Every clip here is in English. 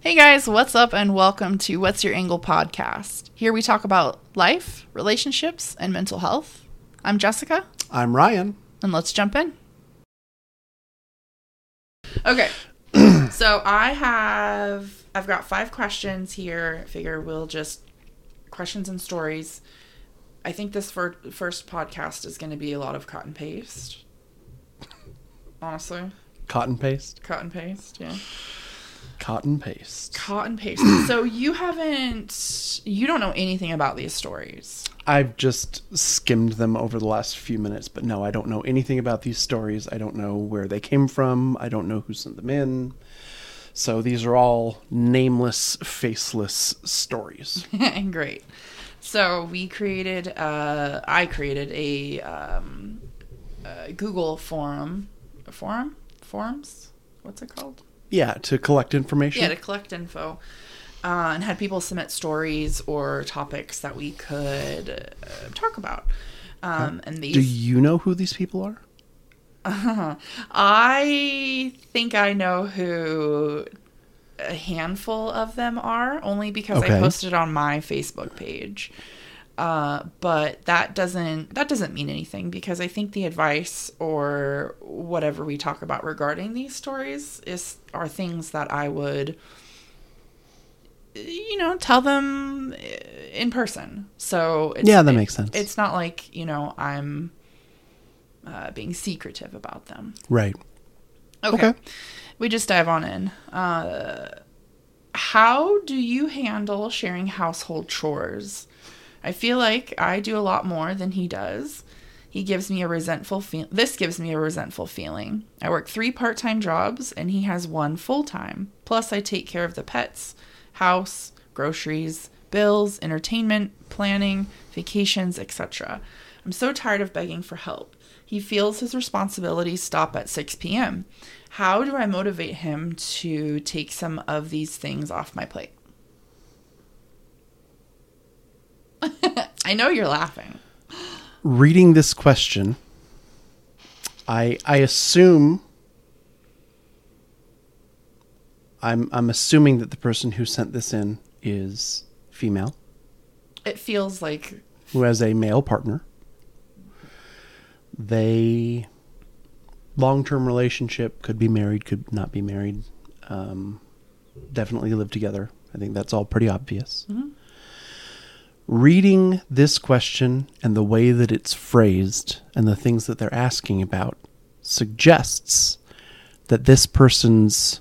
Hey guys, what's up, and welcome to What's Your Angle podcast. Here we talk about life, relationships, and mental health. I'm Jessica, I'm Ryan. and let's jump in. Okay, so I have I've got five questions here. Figure we'll just questions and stories. I think this fir- first podcast is going to be a lot of cut and paste. Honestly, Cotton paste. cut and paste. Yeah. Cotton paste. Cotton paste. so you haven't, you don't know anything about these stories. I've just skimmed them over the last few minutes, but no, I don't know anything about these stories. I don't know where they came from. I don't know who sent them in. So these are all nameless, faceless stories. Great. So we created, uh, I created a, um, a Google forum, a forum, forums. What's it called? Yeah, to collect information. Yeah, to collect info. Uh, and had people submit stories or topics that we could uh, talk about. Um, and these Do you know who these people are? I think I know who a handful of them are, only because I posted on my Facebook page. Uh, but that doesn't that doesn't mean anything because I think the advice or whatever we talk about regarding these stories is are things that I would you know tell them in person. So it's, Yeah, that it- makes sense. It's not like you know I'm uh, being secretive about them. Right. Okay. Okay. We just dive on in. Uh, how do you handle sharing household chores? I feel like I do a lot more than he does. He gives me a resentful feel. This gives me a resentful feeling. I work three part-time jobs and he has one full-time. Plus I take care of the pets, house, groceries, bills, entertainment, planning, vacations, etc. I'm so tired of begging for help. He feels his responsibilities stop at 6 p.m. How do I motivate him to take some of these things off my plate? I know you're laughing. Reading this question, I I assume I'm I'm assuming that the person who sent this in is female. It feels like who has a male partner. They long term relationship could be married, could not be married. Um, definitely live together. I think that's all pretty obvious. Reading this question and the way that it's phrased and the things that they're asking about suggests that this person's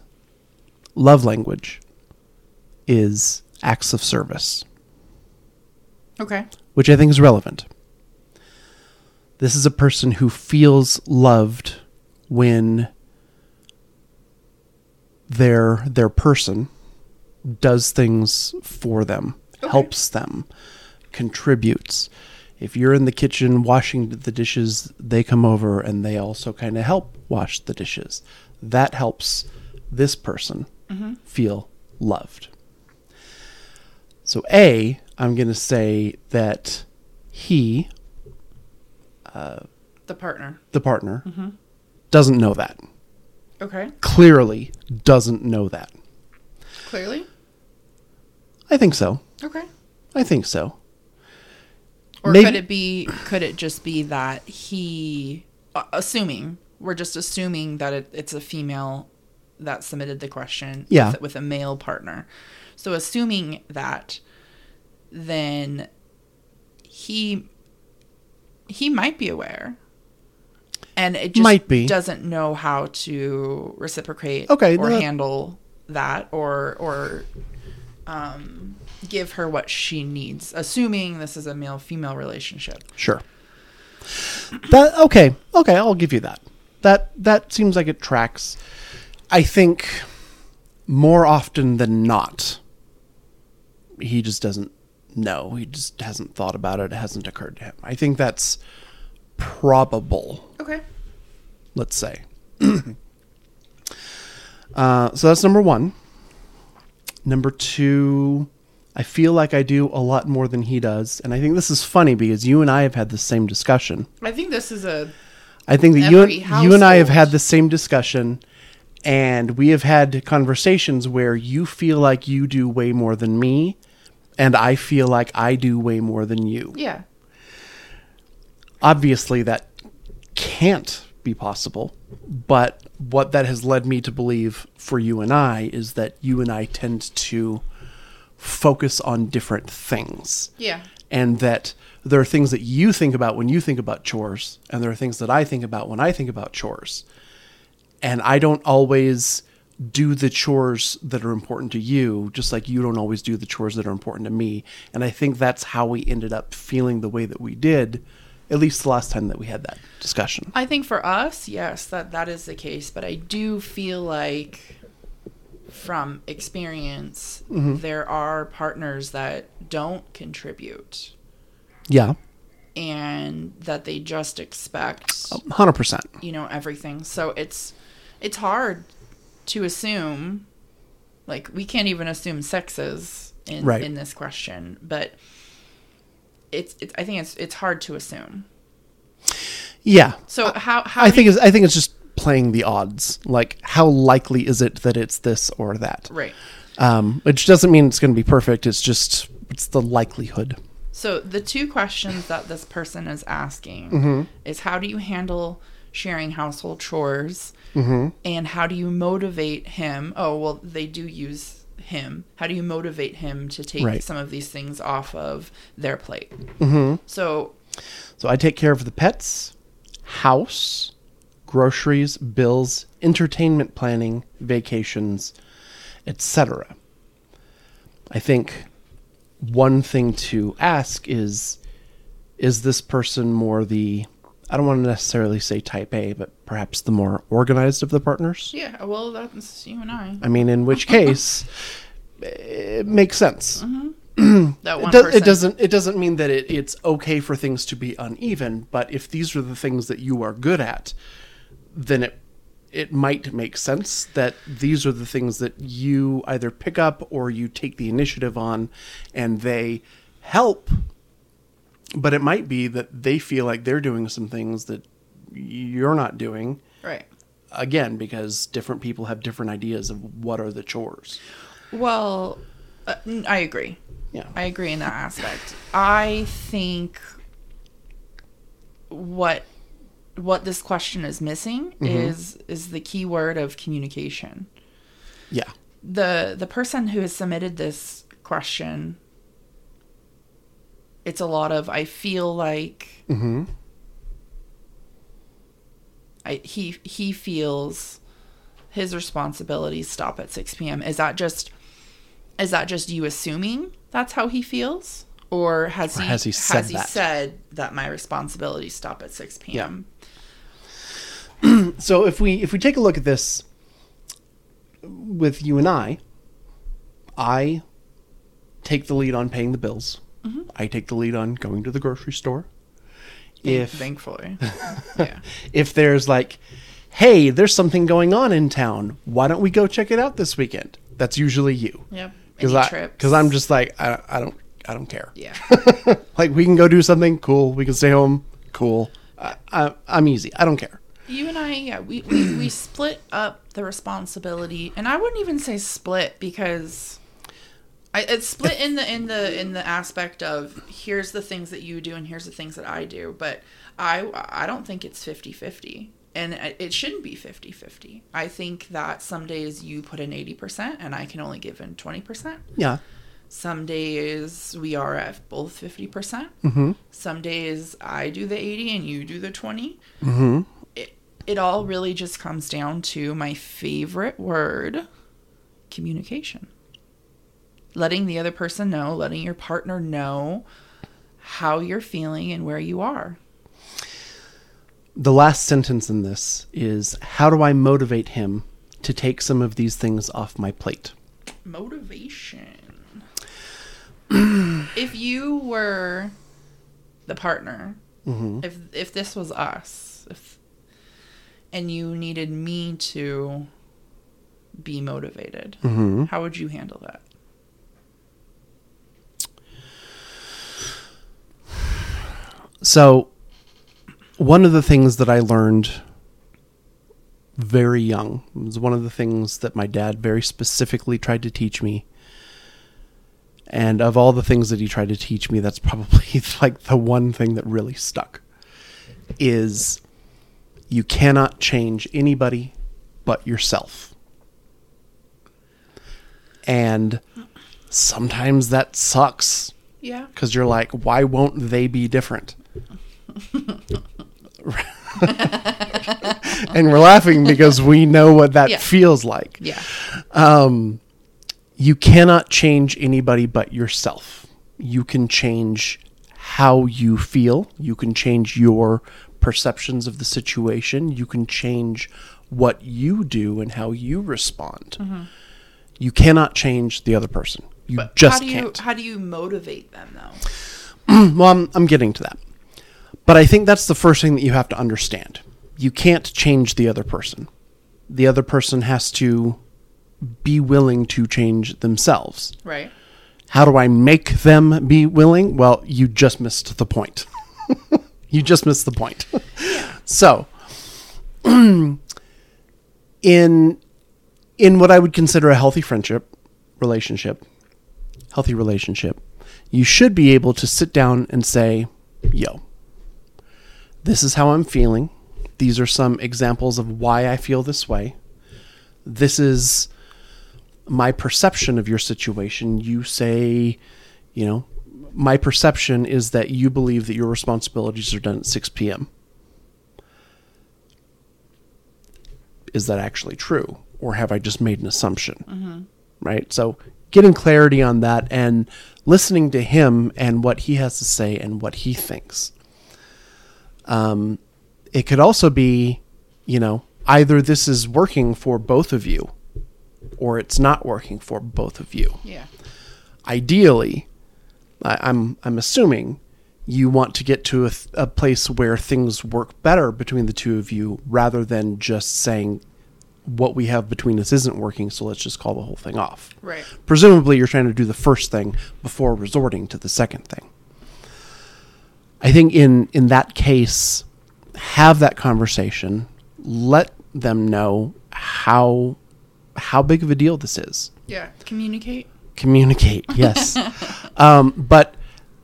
love language is acts of service okay. which I think is relevant. This is a person who feels loved when their their person does things for them, Okay. helps them, contributes. If you're in the kitchen washing the dishes, they come over and they also kind of help wash the dishes. That helps this person mm-hmm. feel loved. So, A, I'm going to say that he, uh, The partner. the partner, mm-hmm. doesn't know that. Okay. Clearly doesn't know that. Clearly. I think so. Okay. I think so. Or Maybe- could it be? Could it just be that he, uh, assuming we're just assuming that it, it's a female that submitted the question, Yeah. with, with a male partner. So assuming that, then he he might be aware, and it just Might be. doesn't know how to reciprocate Okay, or that- handle that or or um, give her what she needs, assuming this is a male female relationship. Sure. That okay. Okay, I'll give you that. That that seems like it tracks. I think more often than not he just doesn't know. He just hasn't thought about it. It hasn't occurred to him. I think that's probable, Okay. let's say. uh, so that's number 1. Number 2, I feel like I do a lot more than he does, and I think this is funny because you and I have had the same discussion. I think this is a I think that you you and I have had the same discussion, And we have had conversations where you feel like you do way more than me, and I feel like I do way more than you. Yeah. Obviously, that can't be possible, but what that has led me to believe for you and I is that you and I tend to focus on different things. Yeah. And that there are things that you think about when you think about chores, and there are things that I think about when I think about chores. And I don't always do the chores that are important to you, just like you don't always do the chores that are important to me. And I think that's how we ended up feeling the way that we did, at least the last time that we had that discussion. I think for us, yes, that that is the case, but I do feel like from experience mm-hmm. there are partners that don't contribute Yeah, and that they just expect 100%. you know everything. So it's it's hard to assume like we can't even assume sexes in Right. in this question, but it's, it's I think it's it's hard to assume. Yeah. So how how I think it's, I think it's just playing the odds. Like, how likely is it that it's this or that? right. Um, which doesn't mean it's going to be perfect. It's just it's the likelihood. So the two questions that this person is asking Mm-hmm. is how do you handle sharing household chores Mm-hmm. and how do you motivate him? Oh, well they do use him. How do you motivate him to take Right. some of these things off of their plate? Mm-hmm. So So I take care of the pets, house, groceries, bills, entertainment planning, vacations, etc. I think one thing to ask is is this person more the I don't want to necessarily say type A, but perhaps the more organized of the partners? yeah, well that's you and I. I mean, in which case it makes sense. Mm-hmm. That one It, does, it doesn't. It doesn't mean that it, it's okay for things to be uneven. But if these are the things that you are good at, then it it might make sense that these are the things that you either pick up or you take the initiative on, and they help. But it might be that they feel like they're doing some things that you're not doing. Right. Again, because different people have different ideas of what are the chores. Well, uh, I agree. Yeah. I agree in that aspect. I think what what this question is missing is is the key word of communication. Yeah. The the person who has submitted this question it's a lot of I feel like Mm-hmm. I he he feels his responsibilities stop at 6 p.m. Is that just is that just you assuming that's how he feels? Or has Or he has he said has he that? said that my responsibilities stop at 6 p.m.? Yeah. So if we if we take a look at this with you and I, I take the lead on paying the bills. Mm-hmm. I take the lead on going to the grocery store. If Thankfully. yeah. if there's like, hey, there's something going on in town, why don't we go check it out this weekend? That's usually you. Yep. Because I because I'm just like I, I don't I don't care. Yeah. like we can go do something cool. We can stay home. Cool. I, I, I'm easy. I don't care. You and I, yeah, we, we, we split up the responsibility, and I wouldn't even say split because I, it's split in the in the in the aspect of here's the things that you do and here's the things that I do, but I I don't think it's 50-50. And it it shouldn't be 50-50. I think that some days you put in 80% and I can only give in 20%. Yeah. Some days we are at both 50%. percent Mm-hmm. Some days I do the 80 and you do the 20 Mm-hmm. it, it all really just comes down to my favorite word communication. Letting the other person know, letting your partner know how you're feeling and where you are. The last sentence in this is how do I motivate him to take some of these things off my plate? Motivation. if you were the partner, Mm-hmm. if if this was us, if and you needed me to be motivated, Mm-hmm. how would you handle that? So, one of the things that I learned very young. Was one of the things that my dad very specifically tried to teach me. And of all the things that he tried to teach me, that's probably like the one thing that really stuck is you cannot change anybody but yourself. And sometimes that sucks Yeah. because you're like, why won't they be different? and we're laughing because we know what that Yeah. feels like. Yeah. Um, you cannot change anybody but yourself. You can change how you feel. You can change your perceptions of the situation. You can change what you do and how you respond. Mm-hmm. You cannot change the other person. You But just how do you can't. how do you motivate them though? Well, I'm, I'm getting to that. But I think that's the first thing that you have to understand. You can't change the other person. The other person has to be willing to change themselves. Right. How do I make them be willing? Well, you just missed the point. you just missed the point. so, in in what I would consider a healthy friendship relationship, healthy relationship, you should be able to sit down and say, "Yo, this is how I'm feeling. These are some examples of why I feel this way. This is my perception of your situation. You say, you know, my perception is that you believe that your responsibilities are done at 6 p.m. Is that actually true? Or have I just made an assumption? Right? So, getting clarity on that and listening to him and what he has to say and what he thinks. Um, it could also be, you know, either this is working for both of you or it's not working for both of you. Yeah. Ideally, I, I'm I'm assuming you want to get to a, th- a place where things work better between the two of you rather than just saying what we have between us isn't working, so let's just call the whole thing off. Right. Presumably, you're trying to do the first thing before resorting to the second thing. I think in in that case, have that conversation. Let them know how how big of a deal this is. Yeah. Communicate. Communicate, yes, um, but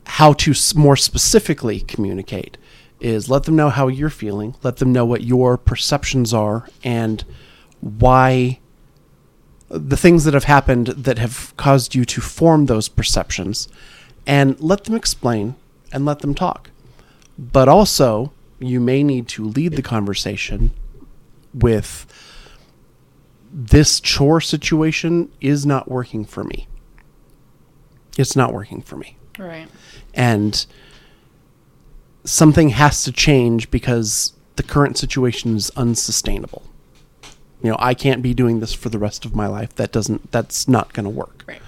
how to s- more specifically communicate is let them know how you're feeling. Let them know what your perceptions are and why the things that have happened that have caused you to form those perceptions and let them explain and let them talk. But also, you may need to lead the conversation with this chore situation is not working for me. It's not working for me. Right. And something has to change because the current situation is unsustainable. You know, I can't be doing this for the rest of my life. That doesn't that's not going to work. Right.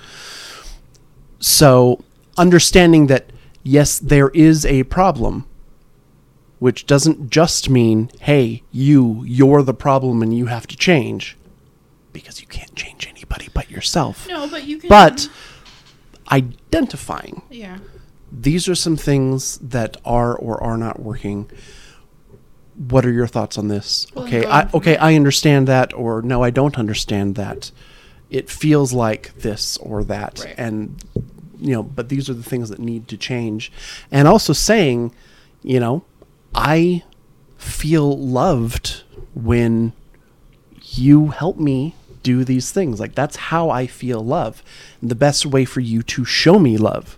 So, understanding that yes, there is a problem, which doesn't just mean, hey, you, you're the problem and you have to change, because you can't change anybody but yourself. No, but you can. But um, identifying yeah. these are some things that are or are not working. What are your thoughts on this? Well, okay, I, okay. I understand that, or no, I don't understand that. It feels like this or that, Right. and you know, but these are the things that need to change. And also saying, you know, I feel loved when you help me do these things. Like that's how I feel love. And the best way for you to show me love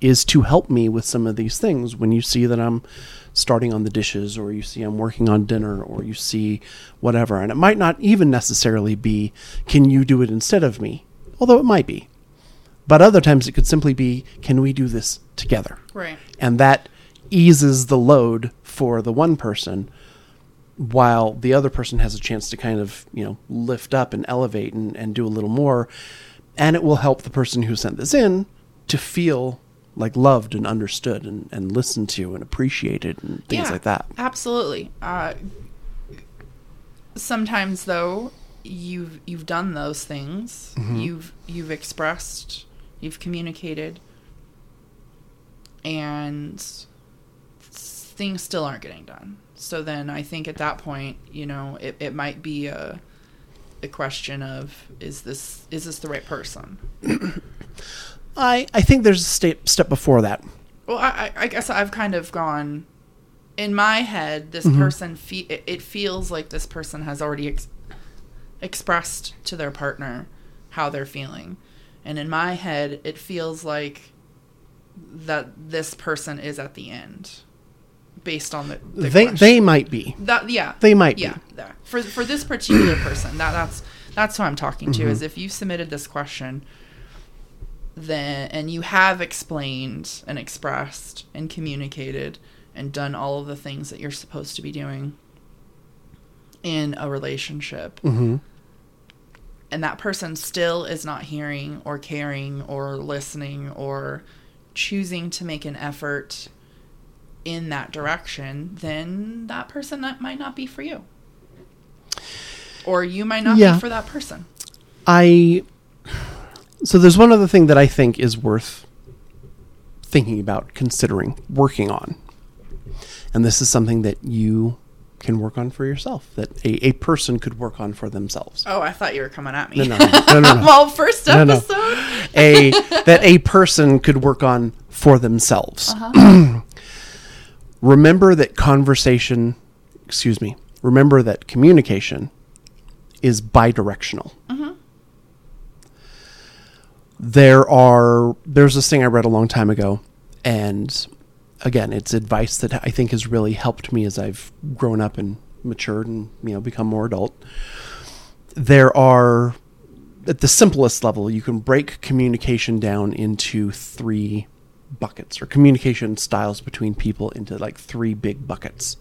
is to help me with some of these things when you see that I'm starting on the dishes or you see I'm working on dinner or you see whatever. And it might not even necessarily be, can you do it instead of me? Although it might be. But other times it could simply be, can we do this together? Right. And that eases the load for the one person while the other person has a chance to kind of, you know, lift up and elevate and, and do a little more. And it will help the person who sent this in to feel like loved and understood and, and listened to and appreciated and things Yeah, like that. Absolutely. Uh, sometimes though, you've you've done those things. Mm-hmm. You've you've expressed, you've communicated, and things still aren't getting done. So then I think at that point, you know, it, it might be a a question of is this is this the right person? I I think there's a step step before that. Well, I, I- guess I've kind of gone in my head. This Mm-hmm. person, fe- it, it feels like this person has already ex- expressed to their partner how they're feeling, and in my head, it feels like that this person is at the end, based on the, the they they might be. that yeah They might be. yeah that. for for this particular person that that's that's who I'm talking to Mm-hmm. is if you submitted this question then and you have explained and expressed and communicated and done all of the things that you're supposed to be doing in a relationship hmm and that person still is not hearing or caring or listening or choosing to make an effort in that direction, then that person that might not be for you. Or you might not Yeah. be for that person. I so there's one other thing that I think is worth thinking about, considering, working on. And this is something that you can work on for yourself, that a, a person could work on for themselves. Oh, I thought you were coming at me. No, no, no, no, no, no. well, first No, no. a that a person could work on for themselves. Uh-huh. remember that conversation, excuse me, remember that communication is bidirectional. Mm-hmm. There are there's this thing I read a long time ago and again, it's advice that I think has really helped me as I've grown up and matured and, you know, become more adult. There are at the simplest level, you can break communication down into three buckets or communication styles between people into like three big buckets.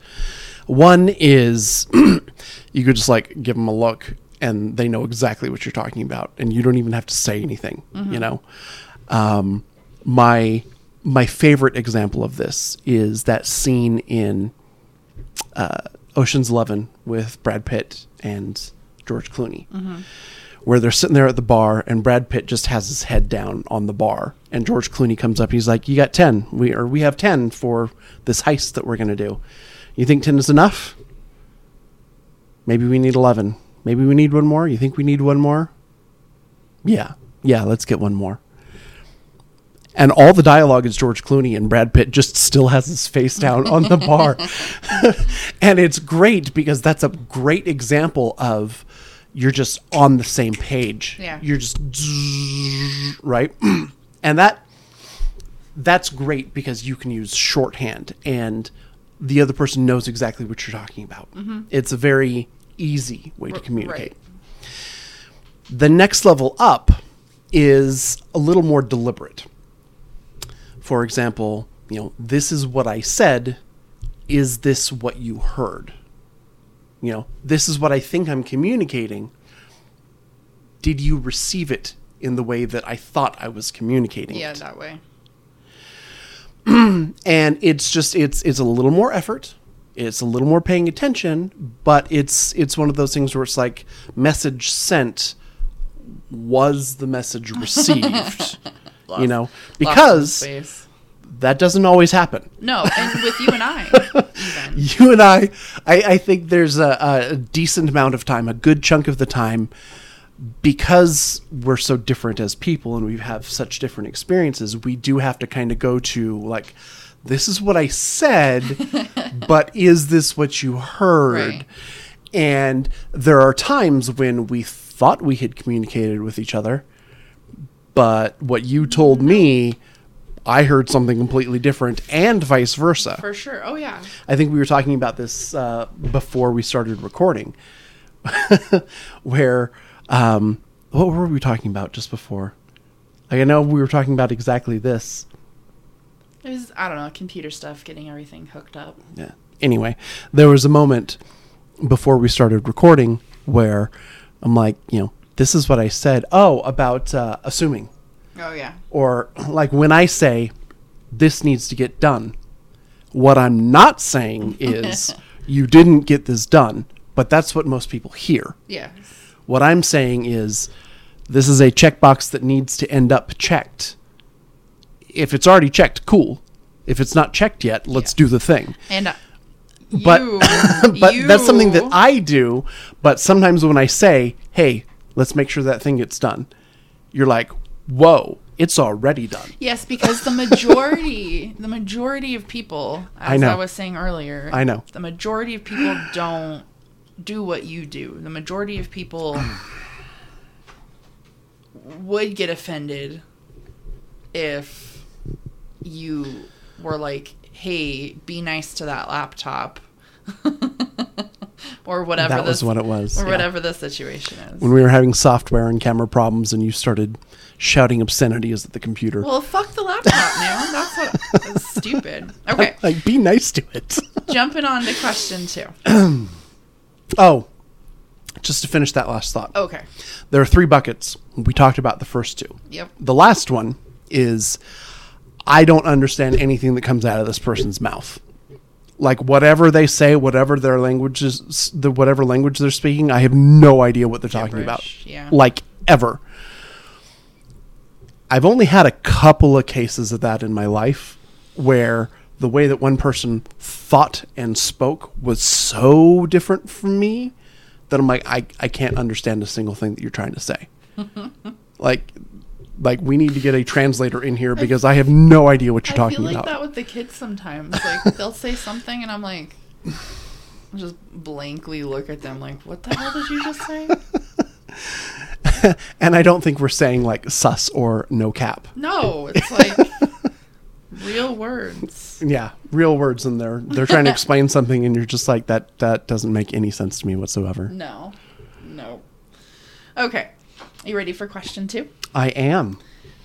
One is you could just like give them a look and they know exactly what you're talking about and you don't even have to say anything, you know. Um, my my favorite example of this is that scene in uh, Ocean's Eleven with Brad Pitt and George Clooney, where they're sitting there at the bar and Brad Pitt just has his head down on the bar, and George Clooney comes up. He's like, "You got ten, we or we have ten for this heist that we're gonna do. You think ten is enough? Maybe we need eleven. Maybe we need one more. You think we need one more? Yeah, yeah. Let's get one more." and all the dialogue is George Clooney and Brad Pitt just still has his face down on the bar. and it's great because that's a great example of you're just on the same page. Yeah. You're just right? and that that's great because you can use shorthand and the other person knows exactly what you're talking about. Mm-hmm. It's a very easy way to communicate. The next level up is a little more deliberate for example, you know, this is what I said. Is this what you heard? You know, this is what I think I'm communicating. Did you receive it in the way that I thought I was communicating Yeah, it? that way. And it's just it's it's a little more effort. It's a little more paying attention, but it's it's one of those things where it's like message sent was the message received. you know, because. That doesn't always happen. No, and with you and I. You and I, I, I think there's a, a decent amount of time, a good chunk of the time, because we're so different as people and we have such different experiences, we do have to kind of go to like, this is what I said, but is this what you heard? Right. And there are times when we thought we had communicated with each other, but what you told me, I heard something completely different, and vice versa. For sure. Oh, yeah. I think we were talking about this uh, before we started recording, where um, what were we talking about just before? Like, I know we were talking about exactly this. It was, I don't know, computer stuff, getting everything hooked up. Yeah. Anyway, there was a moment before we started recording where I'm like, you know, this is what I said. Oh, about uh, assuming. Oh, yeah. Or like when I say this needs to get done, what I'm not saying is you didn't get this done, but that's what most people hear. Yeah. What I'm saying is this is a checkbox that needs to end up checked. If it's already checked, cool. If it's not checked yet, let's Yeah. do the thing. And uh, but You- but that's something that I do. But sometimes when I say, "Hey, let's make sure that thing gets done," you're like, "Whoa, it's already done." Yes, because the majority, the majority of people, as I I, was saying earlier, I know. the majority of people don't do what you do. The majority of people would get offended if you were like, "Hey, be nice to that laptop," or whatever. that was what it was. or yeah. whatever the situation is. When we were having software and camera problems, and you started shouting obscenities at the computer, Well, fuck the laptop, man. That's what that's stupid. Okay, like, be nice to it. jumping on to question two. oh, just to finish that last thought, Okay. there are three buckets. We talked about the first two. Yep. The last one is I don't understand anything that comes out of this person's mouth. Like whatever they say, whatever their language is, the whatever language they're speaking, I have no idea what they're talking about. Yeah. Like ever. I've only had a couple of cases of that in my life where the way that one person thought and spoke was so different from me that I'm like, I, I can't understand a single thing that you're trying to say. like, like we need to get a translator in here because I have no idea what you're I talking feel like about. that with the kids sometimes. Like they'll say something and I'm like I'll just blankly look at them like, what the hell did you just say? and I don't think we're saying like sus or no cap. No, it's like real words. Yeah, real words in there. They're trying to explain something, and you're just like that. That doesn't make any sense to me whatsoever. No. No. Okay. Are you ready for question two? I am.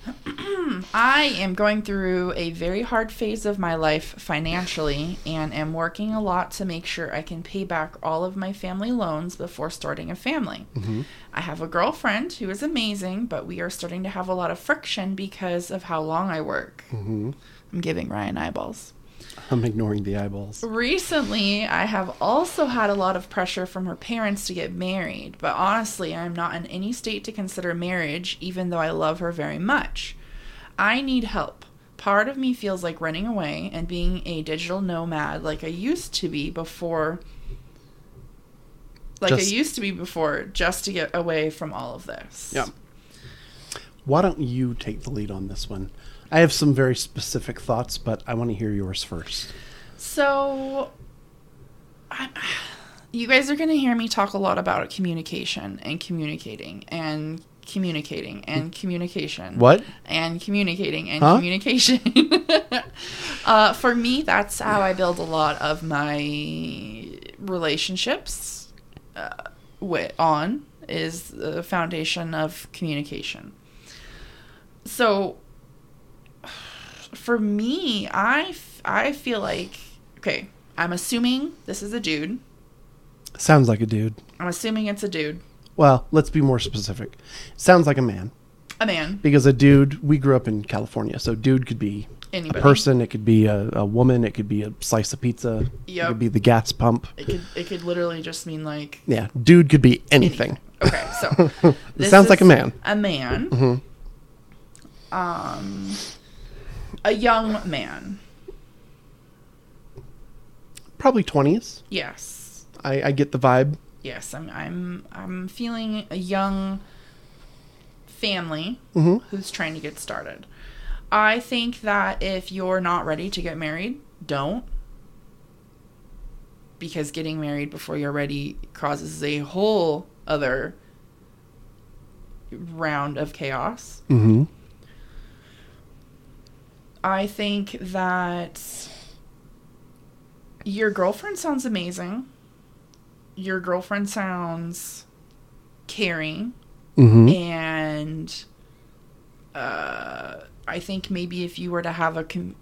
I am going through a very hard phase of my life financially and am working a lot to make sure I can pay back all of my family loans before starting a family. Mm-hmm. I have a girlfriend who is amazing, but we are starting to have a lot of friction because of how long I work. Mm-hmm. I'm giving Ryan eyeballs. I'm ignoring the eyeballs. Recently, I have also had a lot of pressure from her parents to get married, but honestly, I'm not in any state to consider marriage, even though I love her very much. I need help. Part of me feels like running away and being a digital nomad like I used to be before. Like Just- I used to be before, just to get away from all of this. Yeah. Why don't you take the lead on this one? I have some very specific thoughts, but I want to hear yours first. So, I, you guys are going to hear me talk a lot about communication and communicating and communicating and communication. What? And communicating and Huh? communication. uh, for me, that's how I build a lot of my relationships uh, wi- on is the foundation of communication. So, for me, I, f- I feel like okay. I'm assuming this is a dude. Sounds like a dude. I'm assuming it's a dude, Well, let's be more specific. Sounds like a man. a man, Because a dude, we grew up in California, so dude could be anybody. a person, it could be a, a woman, it could be a slice of pizza, it could be the gas pump. It could it could literally just mean like Yeah, dude could be anything. Okay, so this sounds like a man. A man. Mhm. Um, a young man. Probably 20s. Yes, I, I get the vibe. yes. I'm I'm I'm feeling a young family hmm who's trying to get started. I think that if you're not ready to get married, don't. Because getting married before you're ready causes a whole other round of chaos. hmm I think that your girlfriend sounds amazing. Your girlfriend sounds caring hmm and uh, I think maybe if you were to have a com-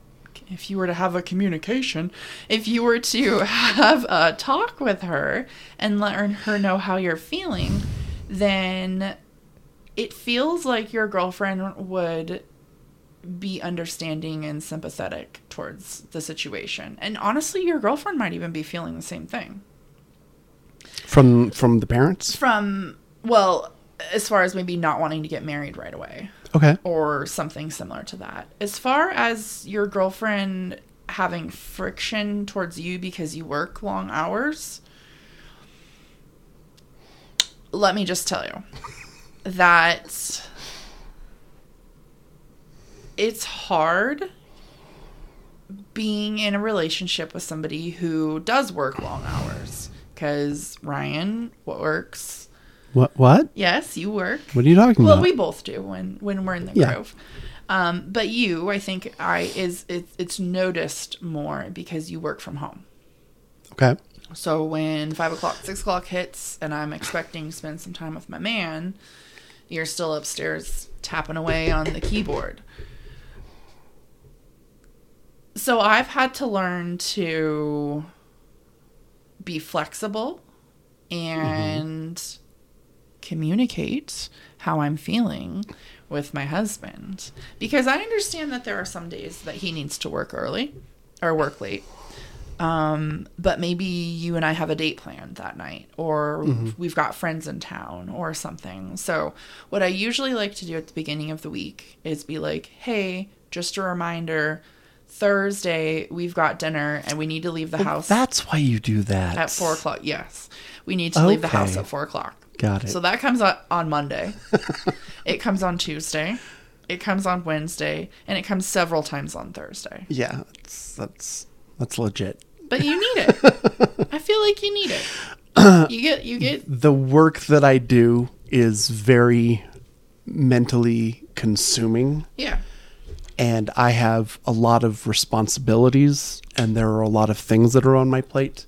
if you were to have a communication, if you were to have a talk with her and let her know how you're feeling, then it feels like your girlfriend would be understanding and sympathetic towards the situation. And honestly, your girlfriend might even be feeling the same thing. From from the parents. From well, as far as maybe not wanting to get married right away. Okay. or something similar to that. As far as your girlfriend having friction towards you because you work long hours, let me just tell you that it's hard being in a relationship with somebody who does work long hours because Ryan what works. What? What? Yes, you work. What are you talking Well, about? Well, we both do when when we're in the Yeah. grove. Um, but you, I think, I is it's, it's noticed more because you work from home. okay. So when five o'clock, six o'clock hits, and I'm expecting to spend some time with my man, you're still upstairs tapping away on the keyboard. So I've had to learn to be flexible and communicate how I'm feeling with my husband because I understand that there are some days that he needs to work early or work late. Um, but maybe you and I have a date planned that night, or we've got friends in town, or something. So, what I usually like to do at the beginning of the week is be like, hey, just a reminder Thursday, we've got dinner and we need to leave the house That's why you do that. at four o'clock. Yes. We need to leave the house at four o'clock. Got it. So that comes out on Monday. it comes on Tuesday. It comes on Wednesday. And it comes several times on Thursday. yeah, that's that's that's legit. But you need it. I feel like you need it. You get you get The work that I do is very mentally consuming yeah. And I have a lot of responsibilities and there are a lot of things that are on my plate.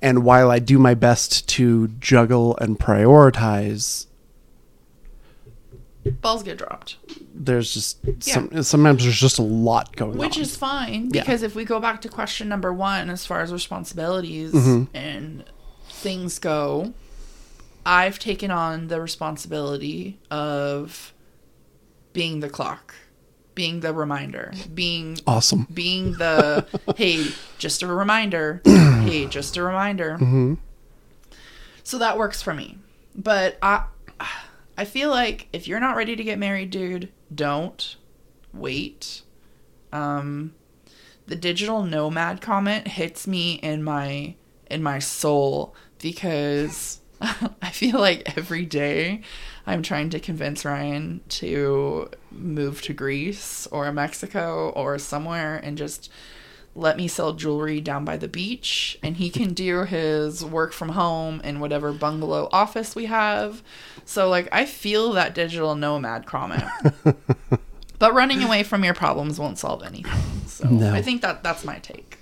And while I do my best to juggle and prioritize, Balls get dropped. there's just some sometimes there's just a lot going Which on. Which is fine Yeah. because if we go back to question number one, as far as responsibilities mm-hmm. and things go, I've taken on the responsibility of being the clock, being the reminder, being awesome. being the hey, just a reminder, hey, just a reminder. So that works for me. But I I feel like if you're not ready to get married, dude, don't wait. Um the digital nomad comment hits me in my in my soul because I feel like every day I'm trying to convince Ryan to move to Greece or Mexico or somewhere and just let me sell jewelry down by the beach and he can do his work from home in whatever bungalow office we have. So like I feel that digital nomad comment. but running away from your problems won't solve anything. So No. I think that that's my take.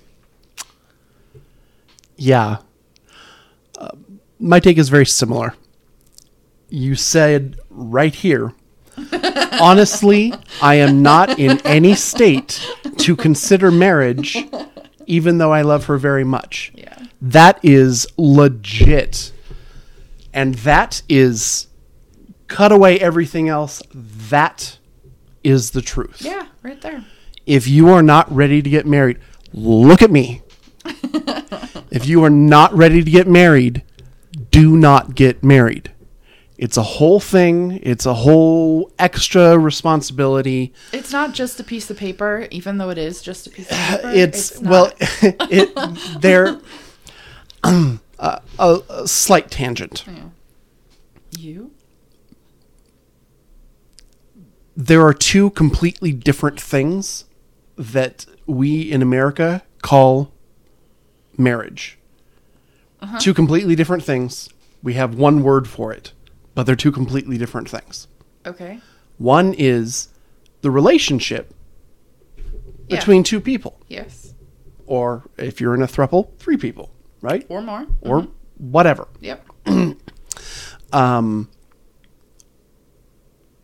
Yeah. Uh, my take is very similar. You said right here. Honestly, I am not in any state to consider marriage, even though I love her very much. Yeah. That is legit. And that is cut away everything else. That is the truth. Yeah, right there. If you are not ready to get married, look at me. if you are not ready to get married, do not get married. It's a whole thing, it's a whole extra responsibility. It's not just a piece of paper, even though it is just a piece of paper. It's, not- well it they're a, a, a slight tangent. you. there are two completely different things that we in America call marriage. Uh-huh. Two completely different things. We have one word for it, but they're two completely different things. Okay. One is the relationship Yeah. between two people, Yes. or if you're in a throuple, three people, right? Or more. Or whatever. Yep. um,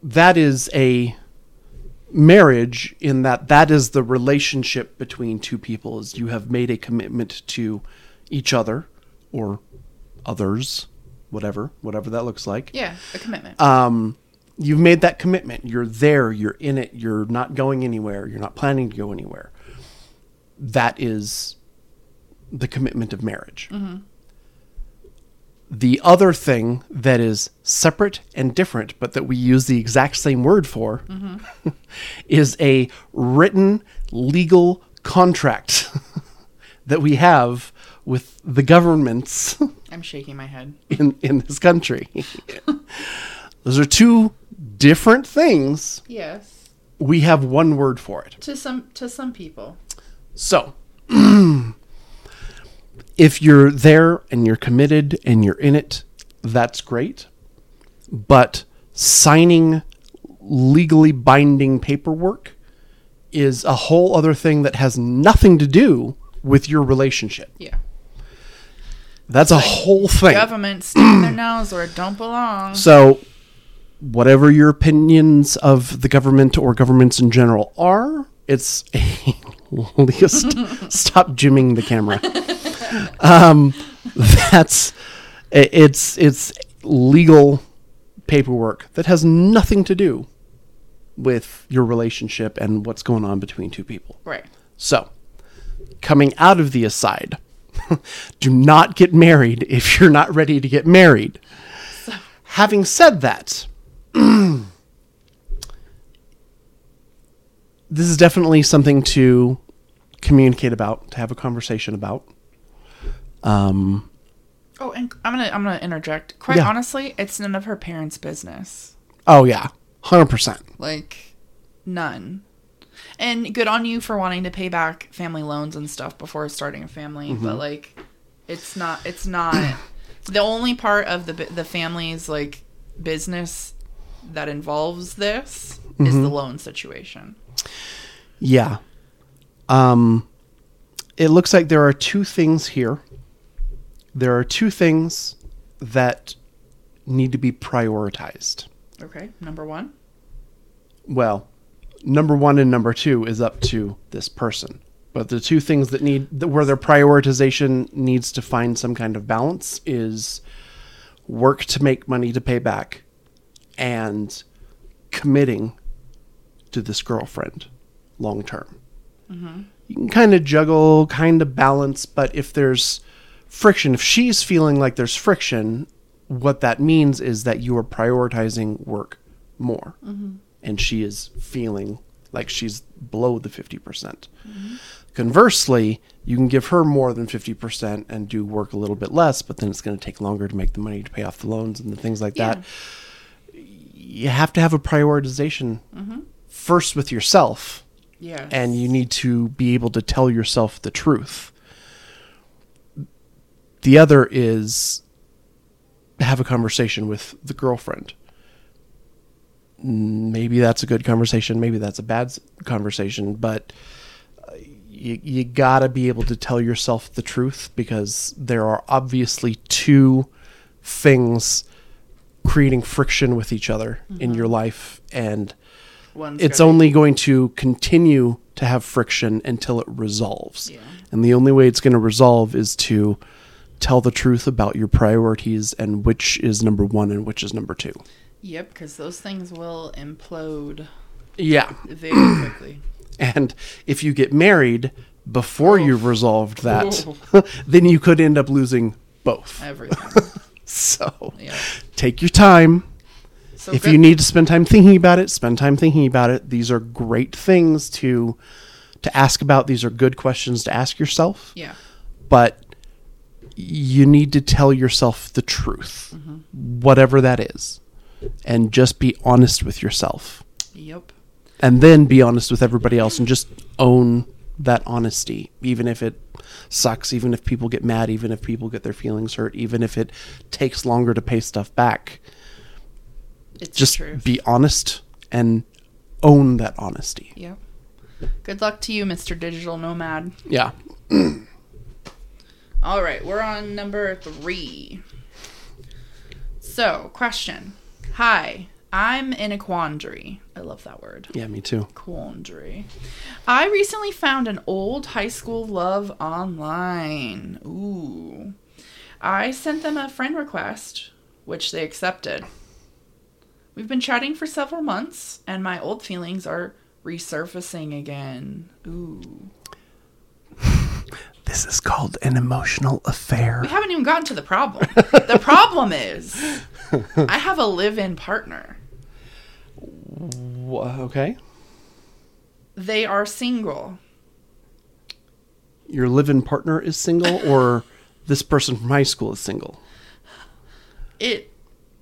that is a marriage in that that is the relationship between two people is you have made a commitment to each other or others whatever whatever that looks like. Yeah. A commitment. um, you've made that commitment. You're there. You're in it. You're not going anywhere. You're not planning to go anywhere. That is the commitment of marriage. The other thing that is separate and different, but that we use the exact same word for, is a written legal contract that we have with the governments I'm shaking my head. in, in this country. Those are two different things. Yes. We have one word for it. To some to some people. So, if you're there and you're committed and you're in it, that's great. But signing legally binding paperwork is a whole other thing that has nothing to do with your relationship. Yeah. That's a whole thing. Government sticking their nose where it don't belong. So, whatever your opinions of the government or governments in general are, it's a least stop jimming the camera. Um, that's it's it's legal paperwork that has nothing to do with your relationship and what's going on between two people. Right. So, coming out of the aside, do not get married if you're not ready to get married. Having said that, this is definitely something to communicate about, to have a conversation about. Um, Oh, and I'm gonna I'm gonna interject. Quite Yeah. honestly, it's none of her parents' business. oh yeah, hundred percent. Like none. And good on you for wanting to pay back family loans and stuff before starting a family, Mm-hmm. but like it's not it's not the only part of the the family's like business that involves this is Mm-hmm. the loan situation. Yeah. Um, it looks like there are two things here. There are two things that need to be prioritized. Okay, number 1. Well, number one and number two is up to this person. But the two things that need where their prioritization needs to find some kind of balance is work to make money to pay back and committing to this girlfriend long term. Mm-hmm. You can kind of juggle, kind of balance, but if there's friction, if she's feeling like there's friction, what that means is that you are prioritizing work more. Mm-hmm. And she is feeling like she's below the 50%. Conversely, you can give her more than 50% and do work a little bit less, but then it's going to take longer to make the money to pay off the loans and the things like Yeah. that. You have to have a prioritization mm-hmm. first with yourself Yes. and you need to be able to tell yourself the truth. The other is have a conversation with the girlfriend. Maybe that's a good conversation, maybe that's a bad conversation, but uh, you, you gotta be able to tell yourself the truth because there are obviously two things creating friction with each other in your life and One's it's gotta- only going to continue to have friction until it resolves. Yeah. And the only way it's going to resolve is to tell the truth about your priorities and which is number one and which is number two. Yep, cuz those things will implode Yeah. very quickly. And if you get married before you've oh. resolved that, Oh. then you could end up losing both. Everything. So Yeah. take your time. So if good- you need to spend time thinking about it, spend time thinking about it. These are great things to to ask about. These are good questions to ask yourself. Yeah. But you need to tell yourself the truth, mm-hmm. whatever that is, and just be honest with yourself. Yep. And then be honest with everybody else and just own that honesty, even if it sucks, even if people get mad, even if people get their feelings hurt, even if it takes longer to pay stuff back It's just be honest and own that honesty. Yep. Good luck to you, Mr. Digital Nomad. Yeah. All right, we're on number three. So, question. Hi, I'm in a quandary. I love that word. Yeah, me too. Quandary. I recently found an old high school love online. Ooh. I sent them a friend request, which they accepted. We've been chatting for several months, and my old feelings are resurfacing again. Ooh. This is called an emotional affair. We haven't even gotten to the problem. the problem is, I have a live in partner. Wha- Okay. They are single. your live-in partner is single or this person from high school is single. It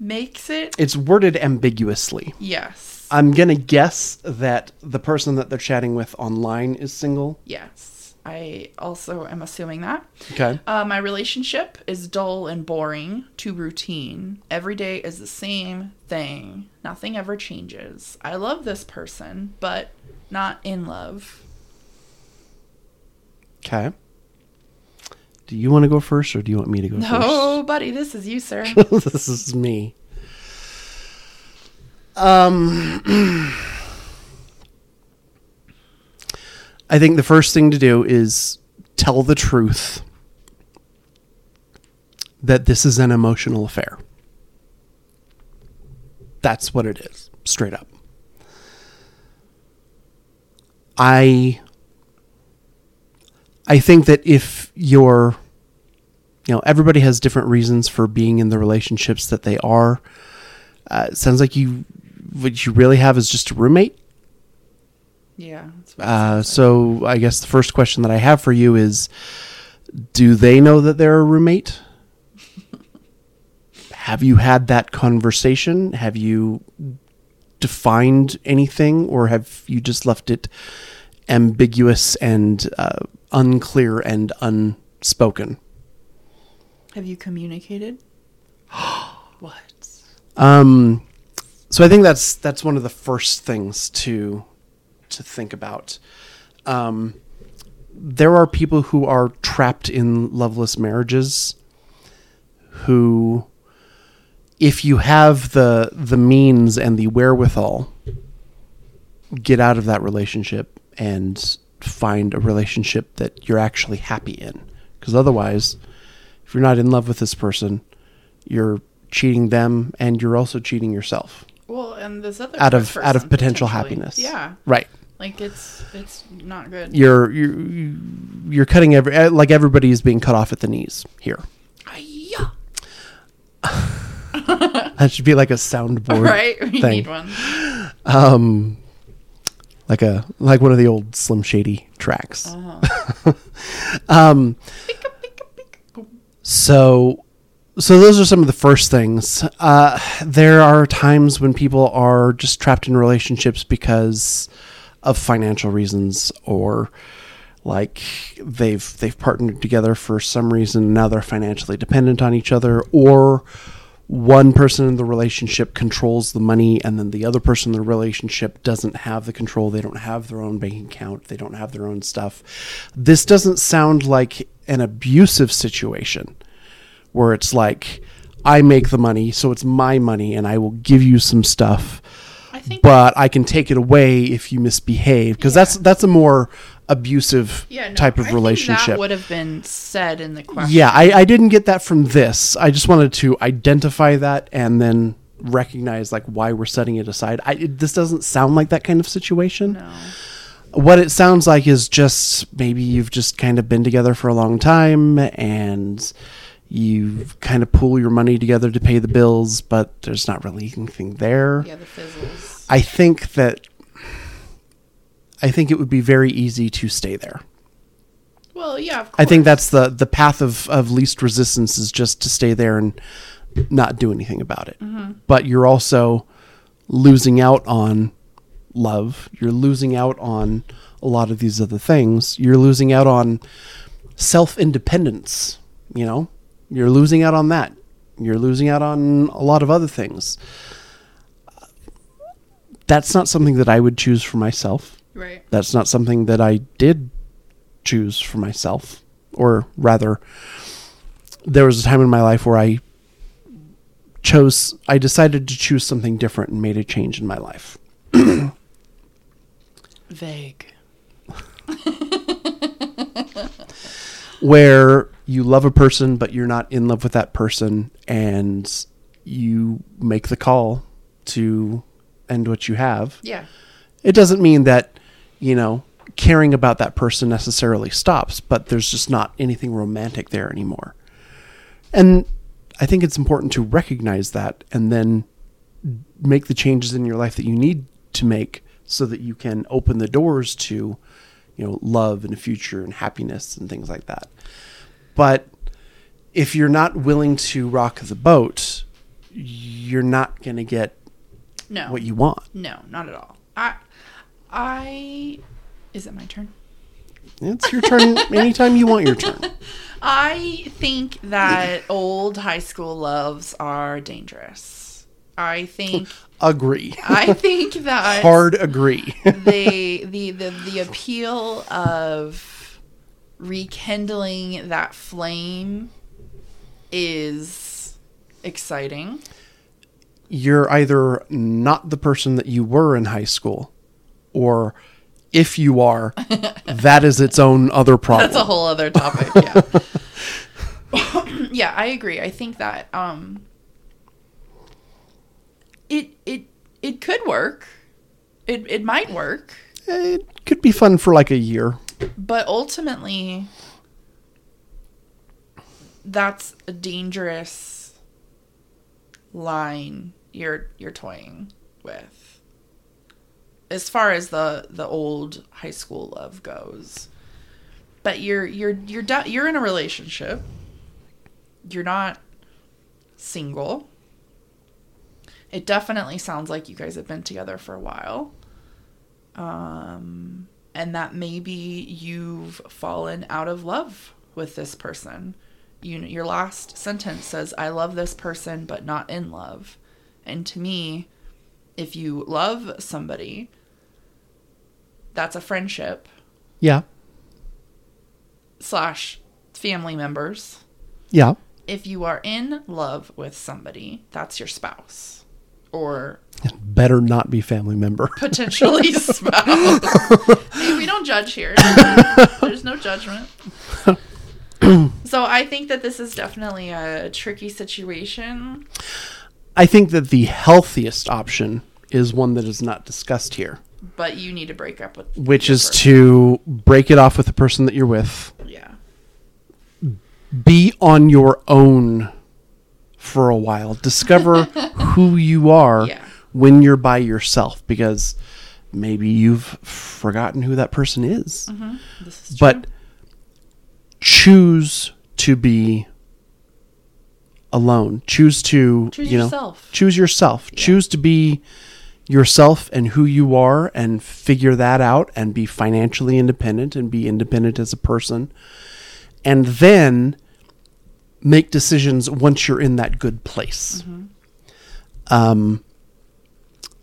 makes it It's worded ambiguously. yes. I'm going to guess that the person that they're chatting with online is single. yes. I also am assuming that. Okay. Uh, my relationship is dull and boring, too routine. Every day is the same thing. Nothing ever changes. I love this person, but not in love. Okay. Do you want to go first or do you want me to go No, buddy, this is you, sir. this is me. Um I think the first thing to do is tell the truth that this is an emotional affair. That's what it is, straight up. I I think that if you're you know, everybody has different reasons for being in the relationships that they are. Uh, sounds like you what you really have is just a roommate. yeah. That's what it Uh, so I guess the first question that I have for you is do they know that they're a roommate? have you had that conversation? Have you defined anything or have you just left it ambiguous and uh, unclear and unspoken? Have you communicated? what? Um, so I think that's that's one of the first things to to think about. Um, there are people who are trapped in loveless marriages who if you have the the means and the wherewithal get out of that relationship and find a relationship that you're actually happy in. Because otherwise if you're not in love with this person you're cheating them and you're also cheating yourself. Well, and this other out of out of potential happiness. Yeah, right like it's it's not good. you're you're you're cutting every eh, like everybody is being cut off at the knees here Hi-ya. that should be like a soundboard Right, we thing. need one. um like a like one of the old slim shady tracks Uh-huh. um so so those are some of the first things uh there are times when people are just trapped in relationships because of financial reasons or like they've they've partnered together for some reason now they're financially dependent on each other or one person in the relationship controls the money and then the other person in the relationship doesn't have the control. They don't have their own bank account. They don't have their own stuff. This doesn't sound like an abusive situation where it's like I make the money so it's my money and I will give you some stuff think. but I can take it away if you misbehave because that's that's a more abusive yeah, no, type I of think relationship. that would have been said in the question. Yeah, I, I didn't get that from this. I just wanted to identify that and then recognize like why we're setting it aside. I, it, this doesn't sound like that kind of situation. No. What it sounds like is just maybe you've just kind of been together for a long time and you kind of pool your money together to pay the bills, but there's not really anything there. Yeah, the fizzles. I think that I think it would be very easy to stay there. Well, yeah, of course. I think that's the the path of of least resistance is just to stay there and not do anything about it. Mm-hmm. But you're also losing out on love. You're losing out on a lot of these other things. You're losing out on self independence. You know, you're losing out on that. You're losing out on a lot of other things. That's not something that I would choose for myself right. that's not something that I did choose for myself, or rather, there was a time in my life where I chose, I decided to choose something different and made a change in my life. Vague. Where you love a person, but you're not in love with that person, and you make the call to end what you have. Yeah. It doesn't mean that, you know, caring about that person necessarily stops, but there's just not anything romantic there anymore. And I think it's important to recognize that and then make the changes in your life that you need to make so that you can open the doors to you know, love and a future and happiness and things like that. But if you're not willing to rock the boat, you're not going to get No. what you want. No, not at all. I I is it my turn? It's your turn anytime you want your turn. I think that old high school loves are dangerous. I think Agree. I think that Hard agree. they the, the the appeal of rekindling that flame is exciting. You're either not the person that you were in high school, or if you are, that is its own other problem. That's a whole other topic. Yeah. yeah, I agree. I think that um it it it could work. It it might work, it could be fun for like a year. but ultimately that's a dangerous line you're you're toying with. As far as the the old high school love goes. But you're you're you're you're in a relationship. You're not single. It definitely sounds like you guys have been together for a while. Um and that maybe you've fallen out of love with this person. You know, your last sentence says I love this person but not in love. And to me, if you love somebody, that's a friendship Yeah. slash family members. Yeah. If you are in love with somebody, that's your spouse or Better not be family member. potentially spouse. Hey, we don't judge here. There's no judgment. so I think that this is definitely a tricky situation. I think that the healthiest option is one that is not discussed here, But you need to break up with which is person. to break it off with the person that you're with, yeah be on your own for a while, discover who you are Yeah. when you're by yourself because maybe you've forgotten who that person is. Mm-hmm. this is but choose to be alone. Choose to Choose you know yourself. choose yourself. Choose to be yourself and who you are and figure that out and be financially independent and be independent as a person. And then make decisions once you're in that good place. Um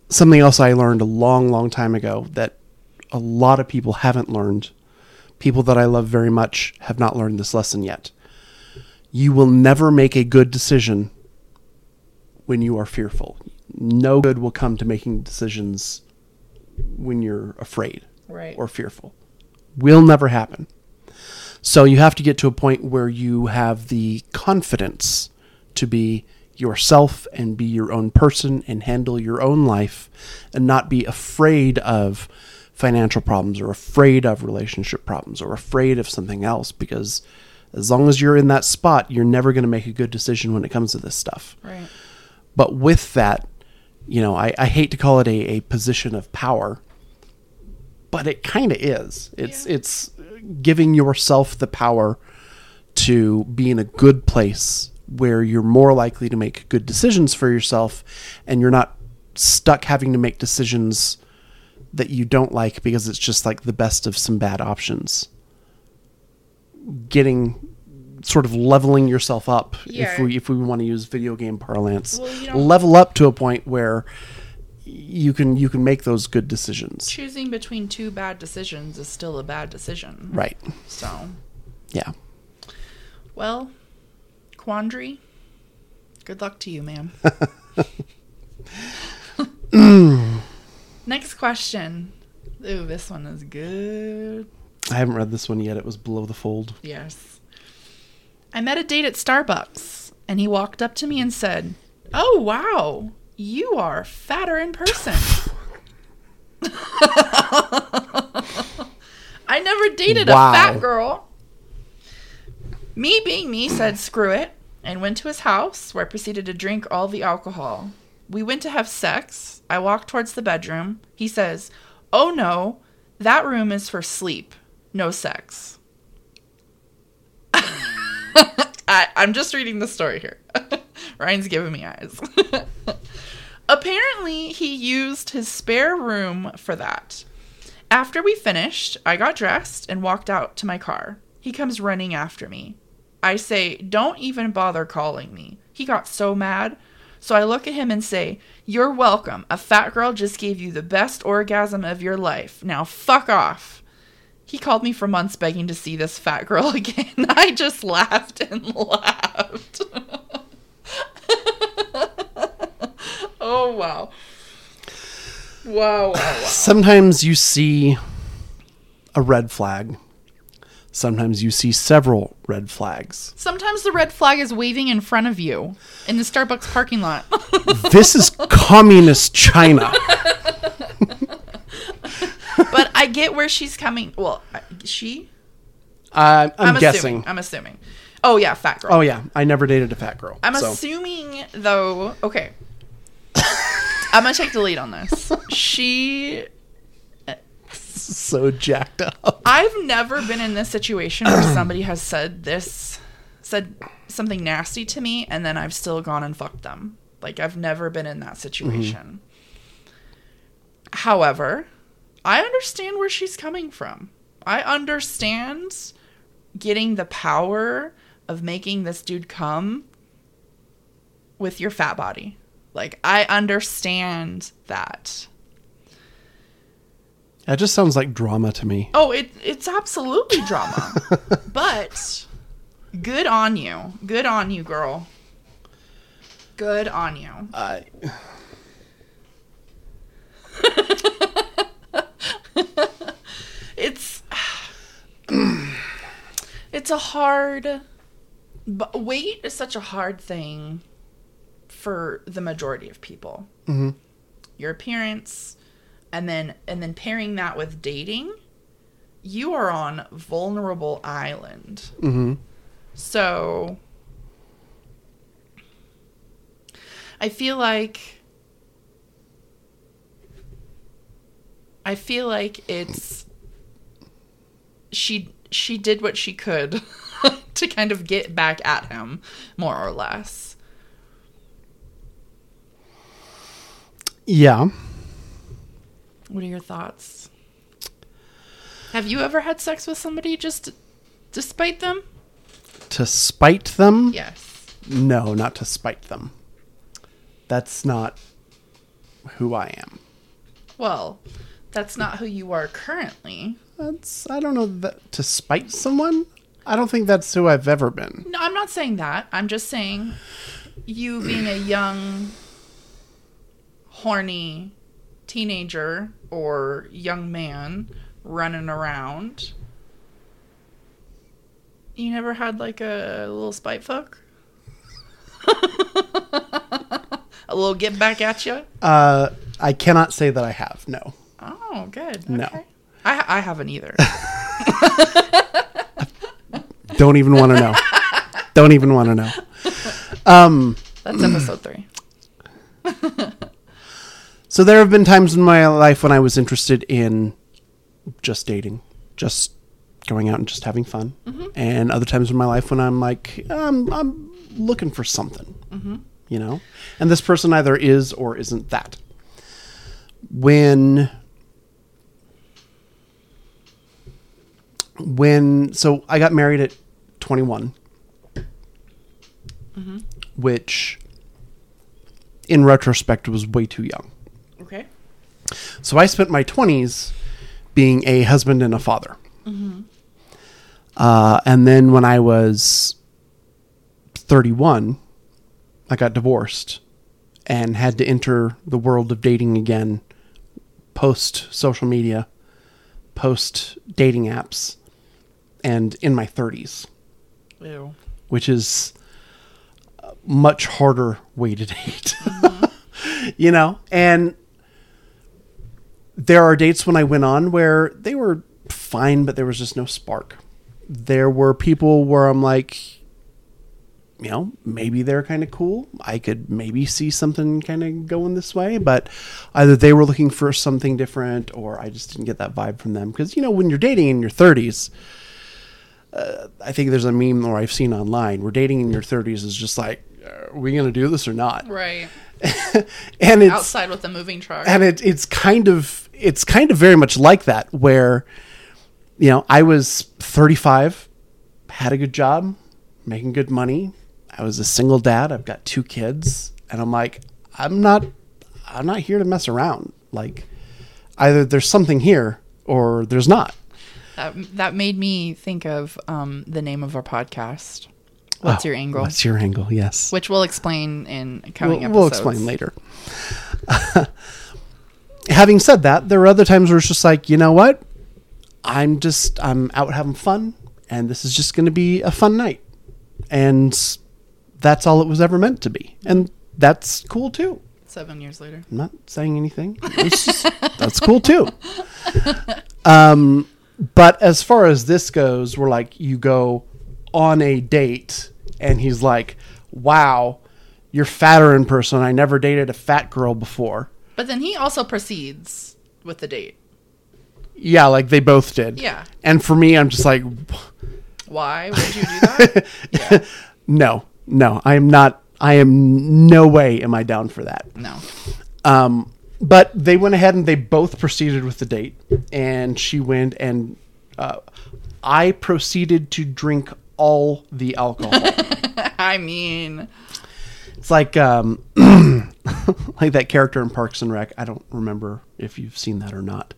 something else i learned a long long time ago that a lot of people haven't learned people that I love very much have not learned this lesson yet. You will never make a good decision when you are fearful. No good will come to making decisions when you're afraid right. or fearful. Will never happen. So you have to get to a point where you have the confidence to be yourself and be your own person and handle your own life and not be afraid of financial problems or afraid of relationship problems or afraid of something else because as long as you're in that spot you're never going to make a good decision when it comes to this stuff right. but with that you know i, I hate to call it a, a position of power but it kind of is it's Yeah. it's giving yourself the power to be in a good place where you're more likely to make good decisions for yourself and you're not stuck having to make decisions that you don't like because it's just like the best of some bad options getting sort of leveling yourself up Yeah. if we if we want to use video game parlance Well, level up to a point where you can you can make those good decisions Choosing between two bad decisions is still a bad decision. right So, yeah well, quandary. Good luck to you, ma'am. Next question. Ooh, this one is good. i haven't read this one yet it was below the fold Yes. I met a date at Starbucks, and he walked up to me and said, Oh, wow, you are fatter in person. I never dated Wow. a fat girl. Me being me said, Screw it, and went to his house where I proceeded to drink all the alcohol. We went to have sex. I walked towards the bedroom. He says, Oh no, that room is for sleep. no sex. I, I'm just reading the story here. Ryan's giving me eyes. Apparently, he used his spare room for that. After we finished, I got dressed and walked out to my car. He comes running after me. I say, Don't even bother calling me. He got so mad. So I look at him and say, You're welcome. A fat girl just gave you the best orgasm of your life. Now fuck off. He called me for months begging to see this fat girl again. I just laughed and laughed. oh, wow. Wow, wow, wow. Sometimes you see a red flag. Sometimes you see several red flags. Sometimes the red flag is waving in front of you in the Starbucks parking lot. This is communist China. but I get where she's coming. Well, she? Uh, I'm, guessing. assuming. I'm assuming. Oh yeah, fat girl. Oh yeah, I never dated a fat girl. I'm so. assuming though. Okay, I'm gonna take the lead on this. She. So jacked up. I've never been in this situation where somebody has said this, said something nasty to me, and then I've still gone and fucked them. Like I've never been in that mm-hmm. situation. However, I understand where she's coming from. I understand getting the power of making this dude come with your fat body. Like I understand that. That just sounds like drama to me. Oh, it it's absolutely drama. but good on you. Good on you, girl. Good on you. I It's it's a hard but weight is such a hard thing for the majority of people. Mhm. Your appearance and then and then pairing that with dating, you are on vulnerable island. hmm So I feel like I feel like it's she she did what she could to kind of get back at him more or less. Yeah. What are your thoughts? Have you ever had sex with somebody just despite them? To spite them? Yes. No, not to spite them. That's not who I am. Well, that's not who you are currently. That's I don't know that to spite someone. I don't think that's who I've ever been. No, I'm not saying that. I'm just saying you being a young, horny teenager or young man running around. You never had like a little spite fuck? a little get back at you? Uh, I cannot say that I have. No. Oh, good. No. Okay. I, I haven't either. Don't even want to know. don't even want to know. Um, That's episode three. So there have been times in my life when I was interested in just dating, just going out and just having fun, mm-hmm. and other times in my life when I'm like, um, I'm looking for something, mm-hmm. you know. And this person either is or isn't that. When when so I got married at 21, mm-hmm. which in retrospect was way too young. So I spent my 20s being a husband and a father. Uh, and then when I was 31, I got divorced and had to enter the world of dating again post social media, post dating apps, and in my 30s, Ew. which is a much harder way to date. you know? And there are dates when I went on where they were fine, but there was just no spark. There were people where I'm like, you know, maybe they're kind of cool. I could maybe see something kind of going this way, but either they were looking for something different or I just didn't get that vibe from them. Because, you know, when you're dating in your 30s, uh, I think there's a meme or I've seen online where dating in your 30s is just like, are we going to do this or not? Right. and it's Outside with the moving truck. and it, it's kind of it's kind of very much like that where you know i was 35 had a good job making good money. I was a single dad. I've got two kids. And i'm like i'm not i'm not here to mess around. Like either there's something here or there's not. That, that made me think of um, the name of our podcast. What's Oh, your angle? what's your angle? Yes. Which we'll explain in coming we'll, we'll explain later. Having said that there are other times where it's just like you know what? I'm just i'm out having fun and this is just going to be a fun night. And that's all it was ever meant to be. And that's cool too. Seven years later. i'm not saying anything. Just- that's cool too. Um but as far as this goes we're like you go on a date and he's like wow you're fatter in person i never dated a fat girl before But then he also proceeds with the date. Yeah, like they both did. Yeah. And for me, I'm just like, Why would you do that? no, no, I am not. I am no way am I down for that. no. Um, but they went ahead and they both proceeded with the date, and she went and uh, I proceeded to drink all the alcohol. I mean, it's like um, like that character in Parks and Rec. I don't remember if you've seen that or not,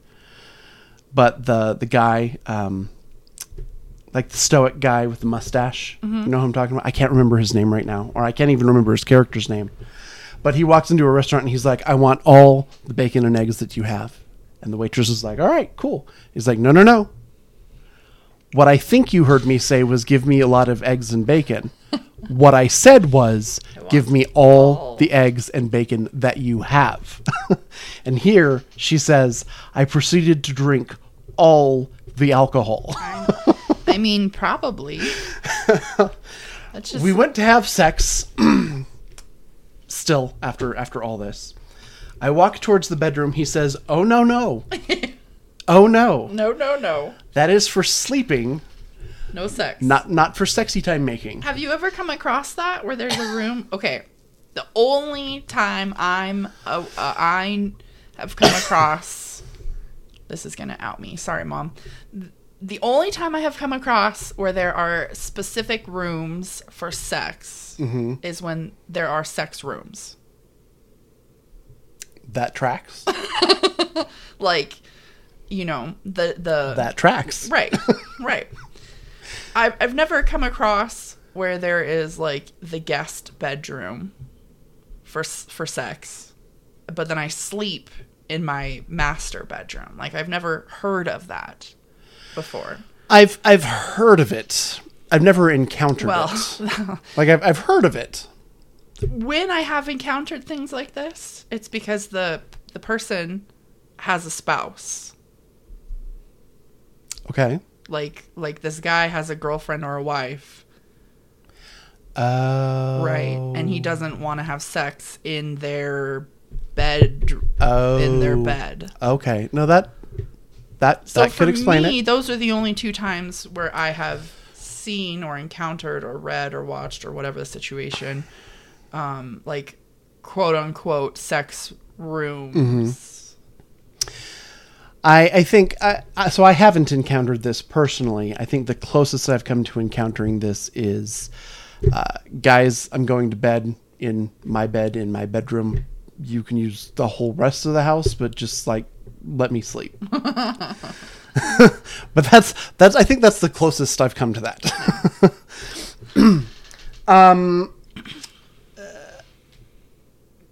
but the the guy. Um, like the stoic guy with the mustache. You know who I'm talking about? I can't remember his name right now, or I can't even remember his character's name. But he walks into a restaurant and he's like, I want all the bacon and eggs that you have. And the waitress is like, All right, cool. He's like, No, no, no. What I think you heard me say was, Give me a lot of eggs and bacon. what I said was, Give me all the eggs and bacon that you have. and here she says, I proceeded to drink all the alcohol. I mean, probably. That's just we went to have sex still after after all this i walk towards the bedroom he says oh no no oh no no, no, no, that is for sleeping no sex. not not for sexy time making Have you ever come across that where there's a room? Okay, the only time I'm uh, uh, I have come across this is gonna out me. Sorry, mom. The only time I have come across where there are specific rooms for sex is when there are sex rooms. that tracks Like, you know, the the that tracks Right, right. I've I've never come across where there is like the guest bedroom for for sex, but then I sleep in my master bedroom. Like I've never heard of that before. i've i've heard of it i've never encountered Well, it like I've, I've heard of it when I have encountered things like this, it's because the the person has a spouse. Okay Like like this guy has a girlfriend or a wife. oh Right. And he doesn't want to have sex in their bed oh in their bed. okay no that that So that could explain me, it those are the only two times where I have seen or encountered or read or watched or whatever the situation um like quote unquote sex rooms. Mm-hmm. I, I think I, I, so. I haven't encountered this personally. I think the closest I've come to encountering this is, uh, guys, I'm going to bed in my bed in my bedroom. You can use the whole rest of the house, but just like let me sleep. but that's that's. I think that's the closest I've come to that.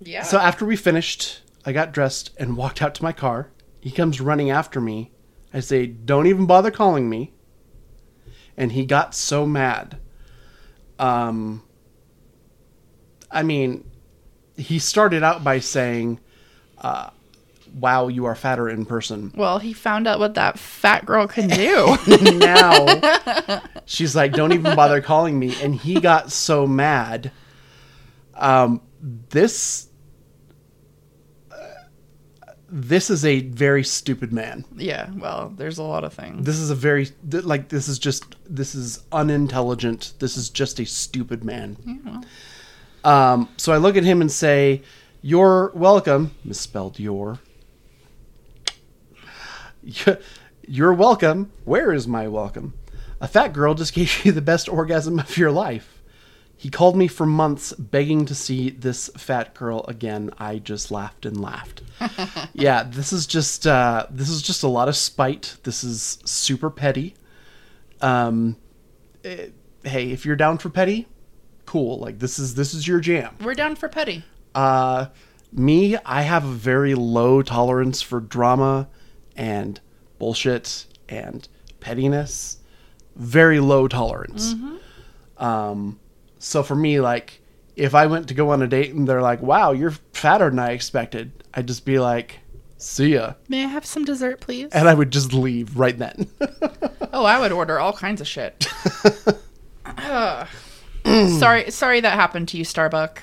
Yeah. So after we finished, I got dressed and walked out to my car. He comes running after me. I say, "Don't even bother calling me." And he got so mad. Um I mean, he started out by saying, uh, "Wow, you are fatter in person." well, he found out what that fat girl can do. now She's like, "Don't even bother calling me." And he got so mad. Um, this this is a very stupid man. Yeah, well, there's a lot of things. This is a very th- like this is just this is unintelligent. This is just a stupid man. Yeah, Um, so I look at him and say, "You're welcome." Misspelled your. You're welcome. Where is my welcome? A fat girl just gave you the best orgasm of your life. He called me for months begging to see this fat girl again. I just laughed and laughed. yeah, this is just uh, this is just a lot of spite. This is super petty. Um, eh, hey, if you're down for petty, cool. Like this is this is your jam. we're down for petty. Uh, me, I have a very low tolerance for drama and bullshit and pettiness. Very low tolerance. Um, so for me, like, if I went to go on a date and they're like, "Wow, you're fatter than I expected," I'd just be like, "See ya," May I have some dessert, please? and I would just leave right then. Oh, I would order all kinds of shit. Ugh. sorry, sorry that happened to you, Starbuck.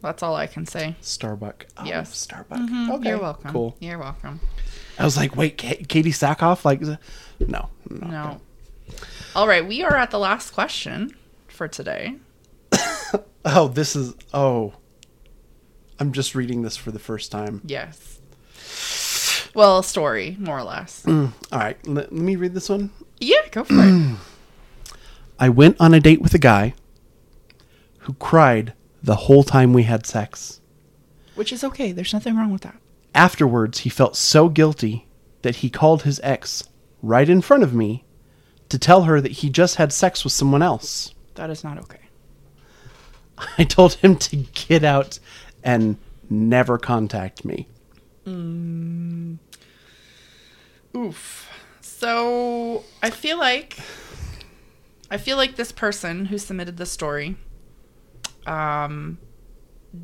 That's all I can say. Starbuck. Oh, Yes. Starbuck. Mhm, Okay, You're welcome. Cool. You're welcome. I was like, wait, Ka- Katee Sackhoff? Like, no, no. No. All right, we are at the last question for today. Oh, this is. Oh, I'm just reading this for the first time. Yes. Well, a story, more or less. Mm, all right, let, let me read this one. Yeah, go for it. I went on a date with a guy who cried the whole time we had sex. Which is okay. There's nothing wrong with that. Afterwards, he felt so guilty that he called his ex right in front of me to tell her that he just had sex with someone else. That is not okay. I told him to get out and never contact me. Oof. So I feel like I feel like this person who submitted the story um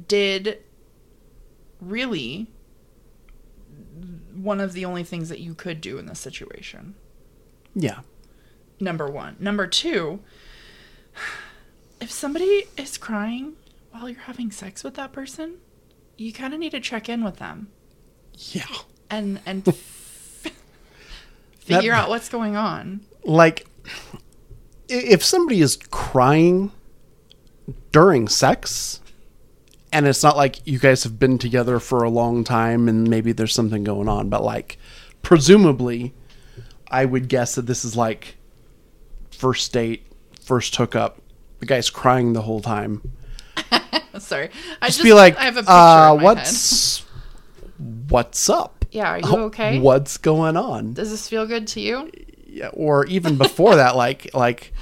did really one of the only things that you could do in this situation. Yeah. Number 1. Number 2, if somebody is crying while you're having sex with that person, you kind of need to check in with them Yeah. and and f- figure out what's going on. like if somebody is crying during sex and it's not like you guys have been together for a long time and maybe there's something going on but like presumably i would guess that this is like first date first hookup the guy's crying the whole time Sorry, I just, be like I have a picture uh my head. what's what's up Yeah, are you Oh, okay? what's going on Does this feel good to you? yeah, or even before that, like like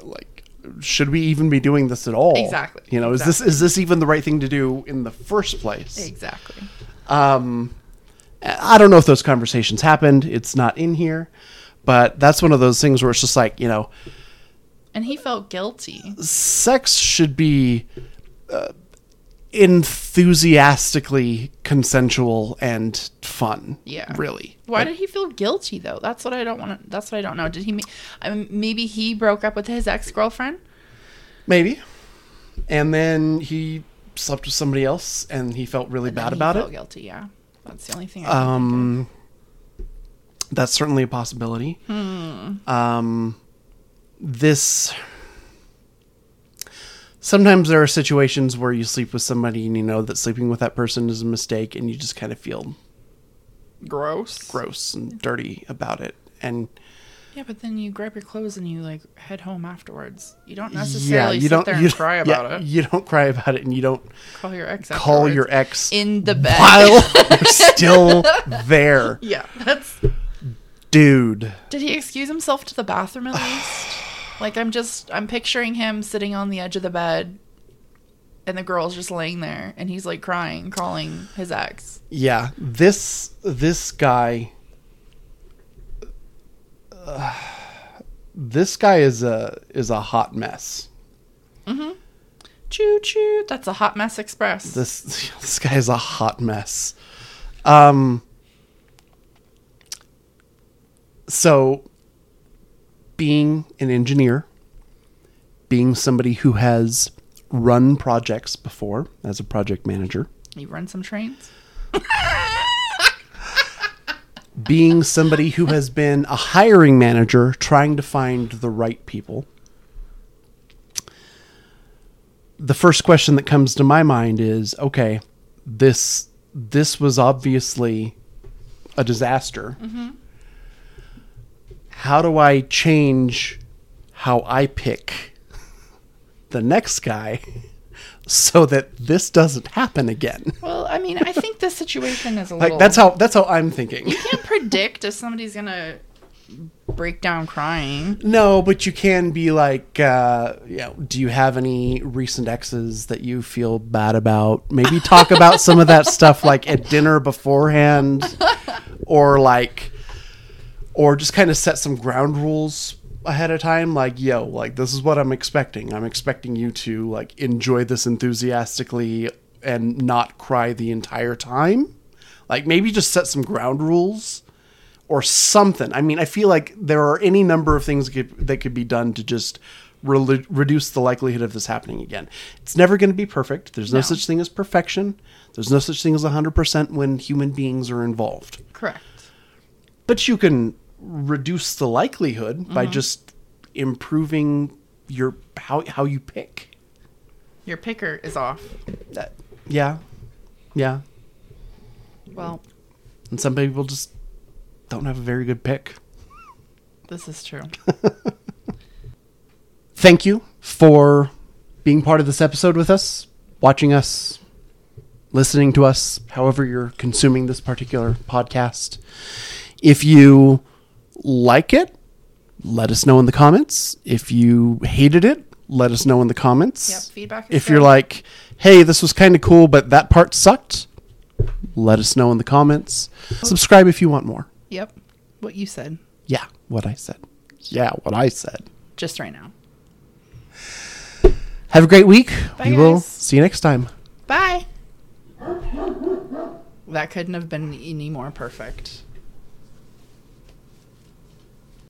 like should we even be doing this at all? Exactly, You know, is this is this even the right thing to do in the first place? Exactly. Um, I don't know if those conversations happened. It's not in here, but that's one of those things where it's just like you know, And he felt guilty. sex should be uh, enthusiastically consensual and fun. Yeah. really. Why Like, did he feel guilty though? That's what I don't want to. That's what I don't know. Did he? I mean, maybe he broke up with his ex girlfriend. Maybe. And then he slept with somebody else and he felt really bad about it. Guilty. Yeah. That's the only thing. I um. Um that's certainly a possibility. Hmm. Um this sometimes there are situations where you sleep with somebody and you know that sleeping with that person is a mistake and you just kind of feel Gross. gross and dirty about it. And Yeah, but then you grab your clothes and you like head home afterwards. You don't necessarily yeah, you sit don't there you, and cry yeah, about it. You don't cry about it and you don't Call your ex. call your ex in the bed. while you're still there. yeah, that's. Dude. Did he excuse himself to the bathroom at least? Like I'm just I'm picturing him sitting on the edge of the bed and the girl's just laying there and he's like crying, calling his ex. Yeah, this this guy uh, this guy is a is a hot mess. Mhm. Choo choo. That's a hot mess express. This this guy is a hot mess. Um so being an engineer, being somebody who has run projects before as a project manager, You run some trains? being somebody who has been a hiring manager trying to find the right people. The first question that comes to my mind is okay, this this was obviously a disaster. Mm-hmm. How do I change how I pick the next guy so that this doesn't happen again? Well, I mean, I think this situation is a little. Like that's how that's how I'm thinking. You can't predict if somebody's gonna break down crying. No, but you can be like, uh, you know, do you have any recent exes that you feel bad about? Maybe talk about some of that stuff like at dinner beforehand, or like, or just kind of set some ground rules ahead of time. Like, yo, like this is what I'm expecting. I'm expecting you to like enjoy this enthusiastically and not cry the entire time. Like maybe just set some ground rules or something. I mean, I feel like there are any number of things that could, that could be done to just re- reduce the likelihood of this happening again. It's never going to be perfect. There's no, No. such thing as perfection. There's no such thing as 100% when human beings are involved. Correct. But you can reduce the likelihood by mm-hmm. just improving your how how you pick. Your picker is off. That, yeah. Yeah. Well, And some people just don't have a very good pick. this is true. thank you for being part of this episode with us, watching us, listening to us, however you're consuming this particular podcast. If you like it, let us know in the comments. If you hated it, let us know in the comments. Yep, feedback is If you're like, hey, this was kind of cool, but that part sucked, let us know in the comments. Subscribe if you want more. Yep. What you said Yeah, what I said. Yeah, what I said. just right now. Have a great week. Bye, we will see you next time. Bye. That couldn't have been any more perfect.